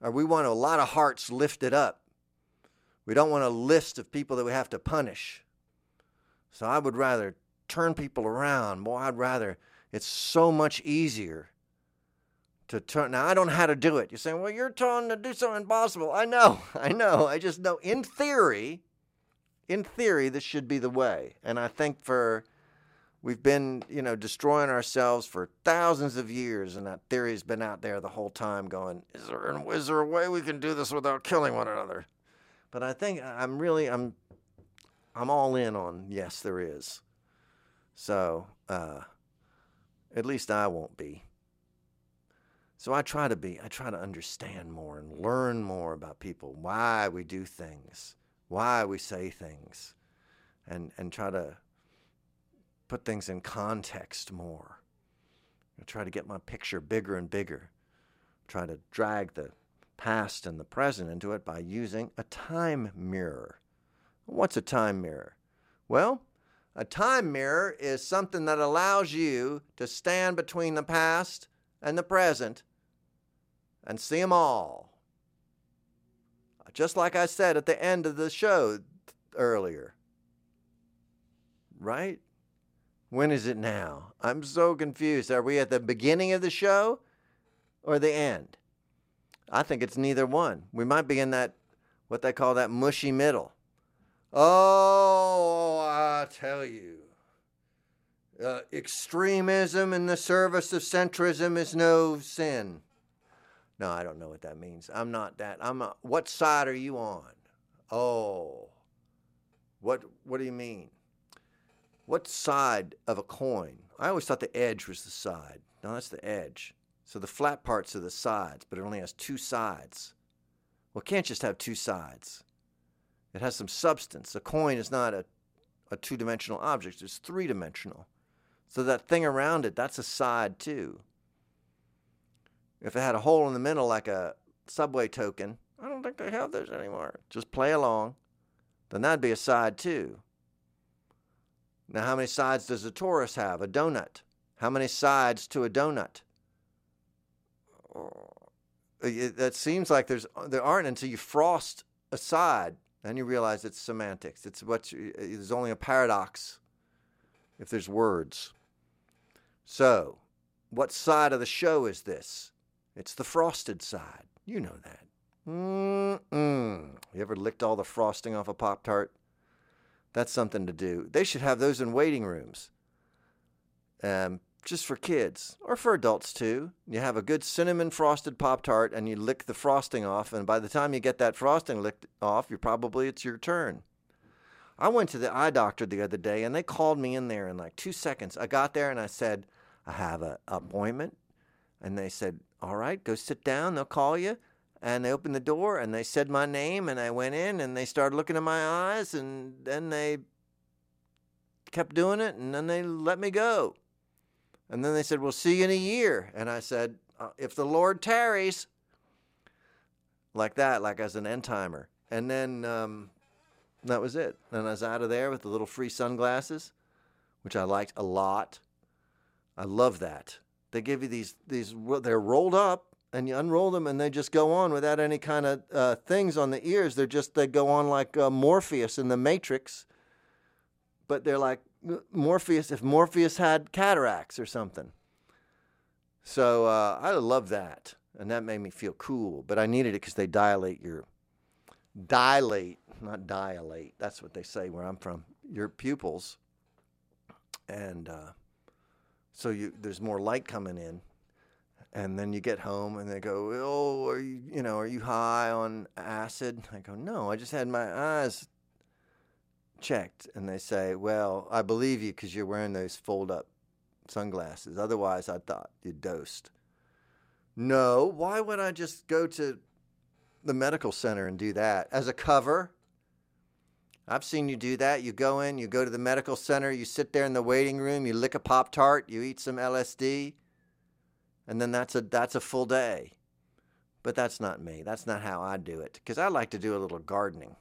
or we want a lot of hearts lifted up. We don't want a list of people that we have to punish. So I would rather turn people around. Boy, I'd rather. It's so much easier to turn. Now I don't know how to do it. You're saying, well, you're trying to do something impossible. I know, I know. I just know in theory, in theory, this should be the way. And I think for we've been, you know, destroying ourselves for thousands of years, and that theory's been out there the whole time, going, is there is there a way we can do this without killing one another? But I think I'm really I'm I'm all in on yes, there is. So uh, at least I won't be. So I try to be, I try to understand more and learn more about people, why we do things, why we say things, and, and try to put things in context more. I try to get my picture bigger and bigger. Try to drag the past and the present into it by using a time mirror. What's a time mirror? Well, a time mirror is something that allows you to stand between the past and the present and see them all. Just like I said at the end of the show earlier. Right? When is it now? I'm so confused. Are we at the beginning of the show or the end? I think it's neither one. We might be in that, what they call that mushy middle. Oh, I tell you. Uh, extremism in the service of centrism is no sin. No, I don't know what that means. I'm not that. I'm what side are you on? Oh. What what do you mean? What side of a coin? I always thought the edge was the side. No, that's the edge. So the flat parts are the sides, but it only has two sides. Well, it can't just have two sides. It has some substance. A coin is not a, a two dimensional object, it's three dimensional. So that thing around it, that's a side too. If it had a hole in the middle like a subway token, I don't think they have those anymore. Just play along. Then that'd be a side too. Now, how many sides does a torus have? A donut. How many sides to a donut? Oh, that seems like there's uh, there aren't until you frost a side then you realize it's semantics. It's what you, uh, there's only a paradox if there's words. So, what side of the show is this? It's the frosted side. You know that. Mm-mm. You ever licked all the frosting off a Pop Tart? That's something to do. They should have those in waiting rooms. Um, just for kids or for adults too. You have a good cinnamon frosted Pop Tart and you lick the frosting off, and by the time you get that frosting licked off, you're probably it's your turn. I went to the eye doctor the other day and they called me in there in like two seconds. I got there and I said, I have an appointment. And they said, All right, go sit down. They'll call you. And they opened the door and they said my name and I went in and they started looking in my eyes and then they kept doing it and then they let me go. And then they said, We'll see you in a year. And I said, uh, If the Lord tarries, like that, like as an end timer. And then um, that was it. And I was out of there with the little free sunglasses, which I liked a lot. I love that. They give you these, these they're rolled up and you unroll them and they just go on without any kind of uh, things on the ears. They're just, they go on like uh, Morpheus in the Matrix, but they're like Morpheus, if Morpheus had cataracts or something. So uh, I love that. And that made me feel cool. But I needed it because they dilate your, dilate, not dilate. That's what they say where I'm from, your pupils. And uh, so you, there's more light coming in. And then you get home and they go, oh, are you, you know, are you high on acid? I go, no, I just had my eyes checked and they say, Well, I believe you because you're wearing those fold up sunglasses. Otherwise, I thought you dosed. No, why would I just go to the medical center and do that as a cover? I've seen you do that. You go in, you go to the medical center, you sit there in the waiting room, you lick a Pop Tart, you eat some LSD, and then that's a, that's a full day. But that's not me. That's not how I do it because I like to do a little gardening.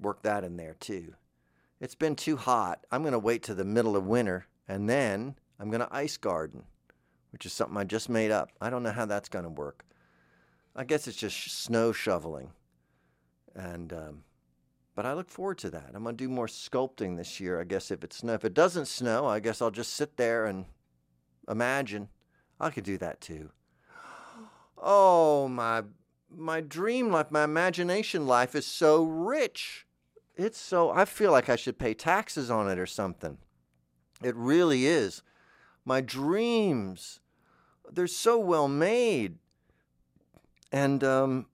Work that in there too. It's been too hot. I'm going to wait to the middle of winter and then I'm going to ice garden, which is something I just made up. I don't know how that's going to work. I guess it's just snow shoveling. And, um, but I look forward to that. I'm going to do more sculpting this year. I guess if it snow, if it doesn't snow, I guess I'll just sit there and imagine. I could do that too. oh my my dream life, my imagination life is so rich. It's so I feel like I should pay taxes on it or something. It really is. My dreams, they're so well made. And um,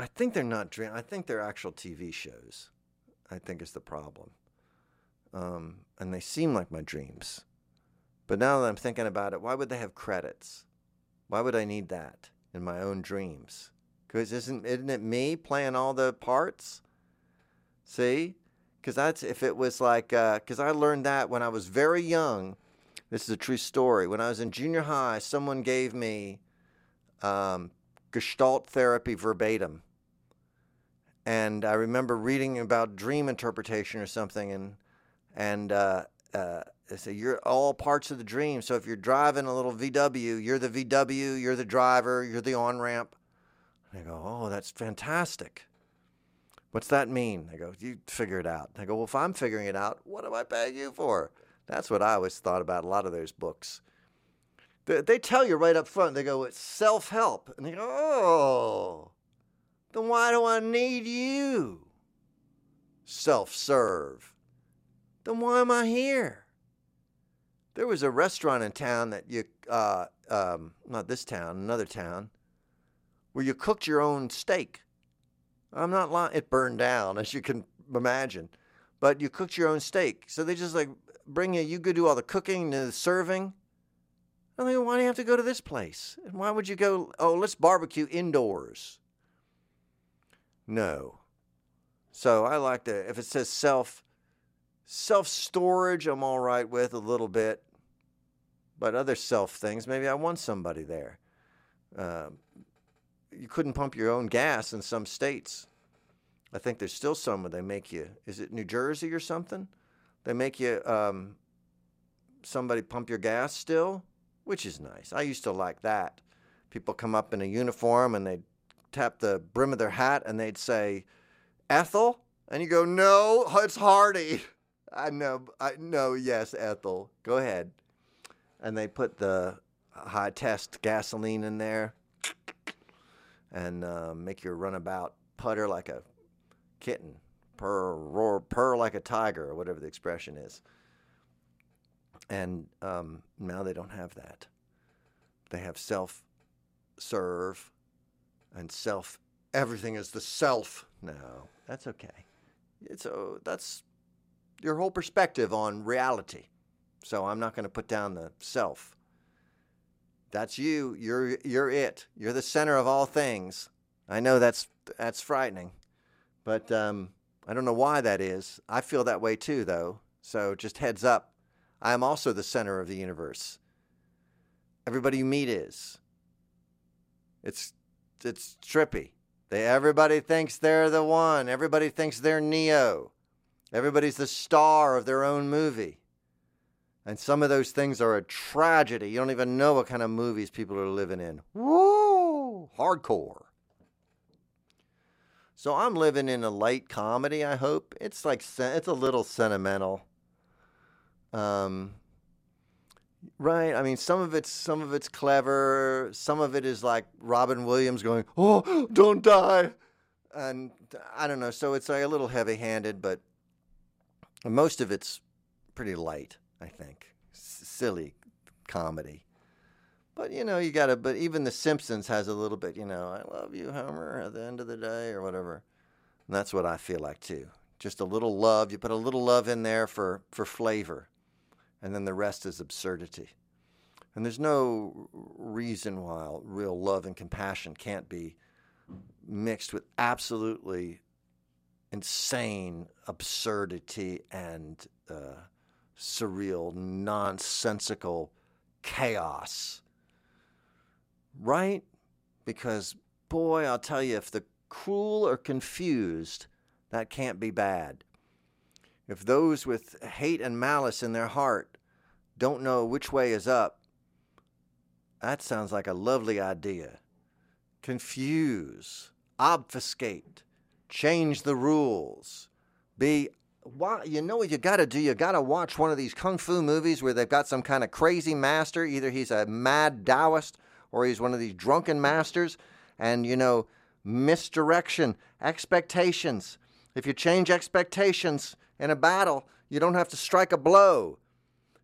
I think they're not dream. I think they're actual TV shows. I think is the problem. Um, and they seem like my dreams. But now that I'm thinking about it, why would they have credits? Why would I need that in my own dreams? Because isn't isn't it me playing all the parts? See, because that's if it was like because uh, I learned that when I was very young. This is a true story. When I was in junior high, someone gave me um, Gestalt therapy verbatim, and I remember reading about dream interpretation or something, and and uh, uh, they say you're all parts of the dream. So if you're driving a little VW, you're the VW, you're the driver, you're the on ramp. I go, oh, that's fantastic. What's that mean? I go, you figure it out. I go, well, if I'm figuring it out, what am I paying you for? That's what I always thought about a lot of those books. They, they tell you right up front, they go, it's self help. And they go, oh, then why do I need you? Self serve. Then why am I here? There was a restaurant in town that you, uh, um, not this town, another town, where you cooked your own steak. I'm not lying. It burned down, as you can imagine, but you cooked your own steak. So they just like bring you. You could do all the cooking, and the serving. I mean, why do you have to go to this place? And why would you go? Oh, let's barbecue indoors. No. So I like to. If it says self self storage, I'm all right with a little bit. But other self things, maybe I want somebody there. Uh, you couldn't pump your own gas in some states. I think there's still some where they make you. Is it New Jersey or something? They make you um, somebody pump your gas still, which is nice. I used to like that. People come up in a uniform and they'd tap the brim of their hat and they'd say, Ethel? And you go, no, it's Hardy. I know, I know, yes, Ethel. Go ahead. And they put the high test gasoline in there and uh, make your runabout putter like a kitten, purr, roar, purr like a tiger, or whatever the expression is. And um, now they don't have that. They have self serve and self, everything is the self now. That's okay. It's, uh, that's your whole perspective on reality. So I'm not going to put down the self. That's you. You're you're it. You're the center of all things. I know that's that's frightening, but um, I don't know why that is. I feel that way too, though. So just heads up. I am also the center of the universe. Everybody you meet is. It's it's trippy. They everybody thinks they're the one. Everybody thinks they're Neo. Everybody's the star of their own movie. And some of those things are a tragedy. You don't even know what kind of movies people are living in. Woo! Hardcore. So I'm living in a light comedy, I hope. It's like it's a little sentimental. Um right, I mean some of it's some of it's clever, some of it is like Robin Williams going, "Oh, don't die." And I don't know, so it's like a little heavy-handed, but most of it's pretty light, I think. S- silly comedy. But you know, you gotta. But even The Simpsons has a little bit. You know, I love you, Homer. At the end of the day, or whatever. And that's what I feel like too. Just a little love. You put a little love in there for for flavor, and then the rest is absurdity. And there's no reason why real love and compassion can't be mixed with absolutely insane absurdity and uh, surreal, nonsensical chaos. Right? Because, boy, I'll tell you, if the cruel or confused, that can't be bad. If those with hate and malice in their heart don't know which way is up, that sounds like a lovely idea. Confuse, obfuscate, change the rules, be why you know what you got to do you got to watch one of these kung fu movies where they've got some kind of crazy master either he's a mad taoist or he's one of these drunken masters. And, you know, misdirection, expectations. If you change expectations in a battle, you don't have to strike a blow.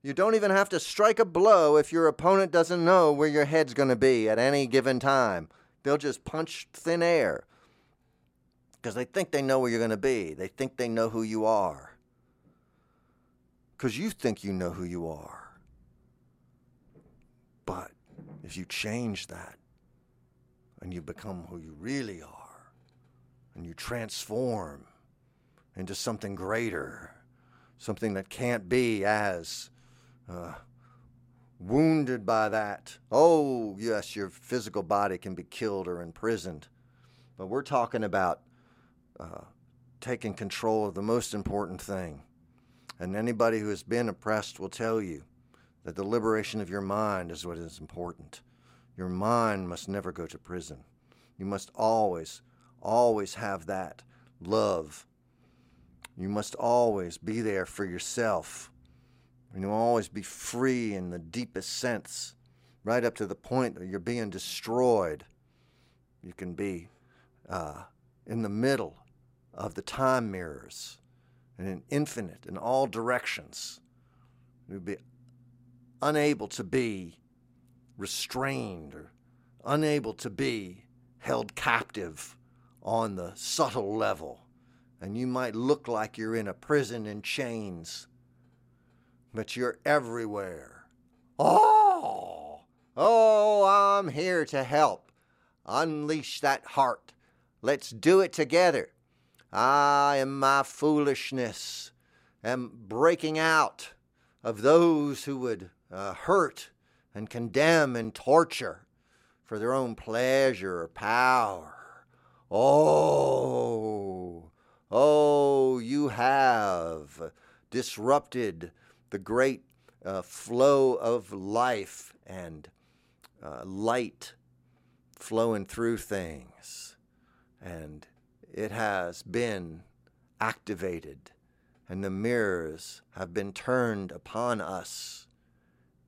You don't even have to strike a blow if your opponent doesn't know where your head's going to be at any given time. They'll just punch thin air because they think they know where you're going to be. They think they know who you are because you think you know who you are. But if you change that and you become who you really are and you transform into something greater, something that can't be as uh, wounded by that. Oh, yes, your physical body can be killed or imprisoned. But we're talking about uh, taking control of the most important thing and anybody who has been oppressed will tell you that the liberation of your mind is what is important. Your mind must never go to prison. You must always, always have that love. You must always be there for yourself. And you always be free in the deepest sense, right up to the point that you're being destroyed. You can be uh, in the middle of the time mirrors and infinite in all directions. Would be unable to be restrained or unable to be held captive on the subtle level. And you might look like you're in a prison in chains, but you're everywhere. Oh, oh, I'm here to help. Unleash that heart. Let's do it together. I, in my foolishness, am breaking out of those who would uh, hurt and condemn and torture for their own pleasure or power. Oh, oh, you have disrupted the great uh, flow of life and uh, light flowing through things. And it has been activated and the mirrors have been turned upon us,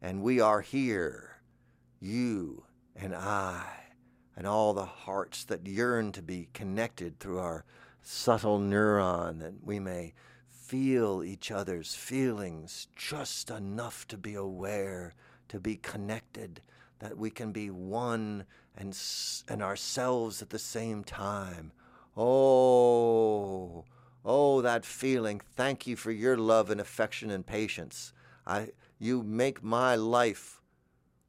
and we are here, you and I, and all the hearts that yearn to be connected through our subtle neuron, that we may feel each other's feelings just enough to be aware, to be connected, that we can be one and, and ourselves at the same time Oh, oh, that feeling. Thank you for your love and affection and patience. I, you make my life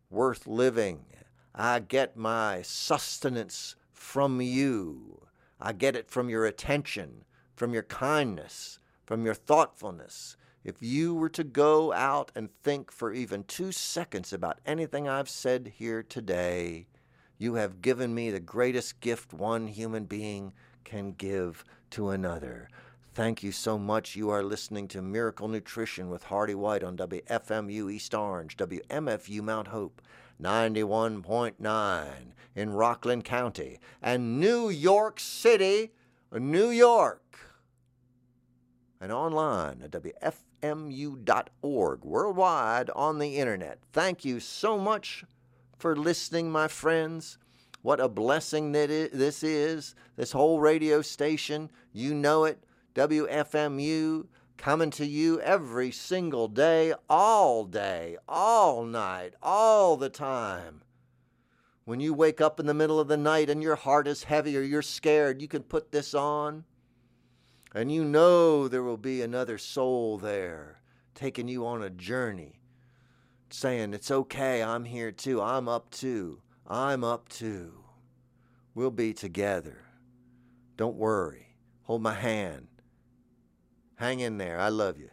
worth living. I get my sustenance from you. I get it from your attention, from your kindness, from your thoughtfulness. If you were to go out and think for even two seconds about anything I've said here today, you have given me the greatest gift one human being can give to another. Thank you so much. You are listening to Miracle Nutrition with Hardy White on WFMU East Orange, WMFU Mount Hope, 91.9 in Rockland County, and New York City, New York, and online at WFMU.org, worldwide on the internet. Thank you so much for listening, my friends. What a blessing that this is. This whole radio station, you know it. WFMU coming to you every single day, all day, all night, all the time. When you wake up in the middle of the night and your heart is heavy or you're scared, you can put this on. And you know there will be another soul there taking you on a journey, saying, It's okay, I'm here too, I'm up too. I'm up too. We'll be together. Don't worry. Hold my hand. Hang in there. I love you.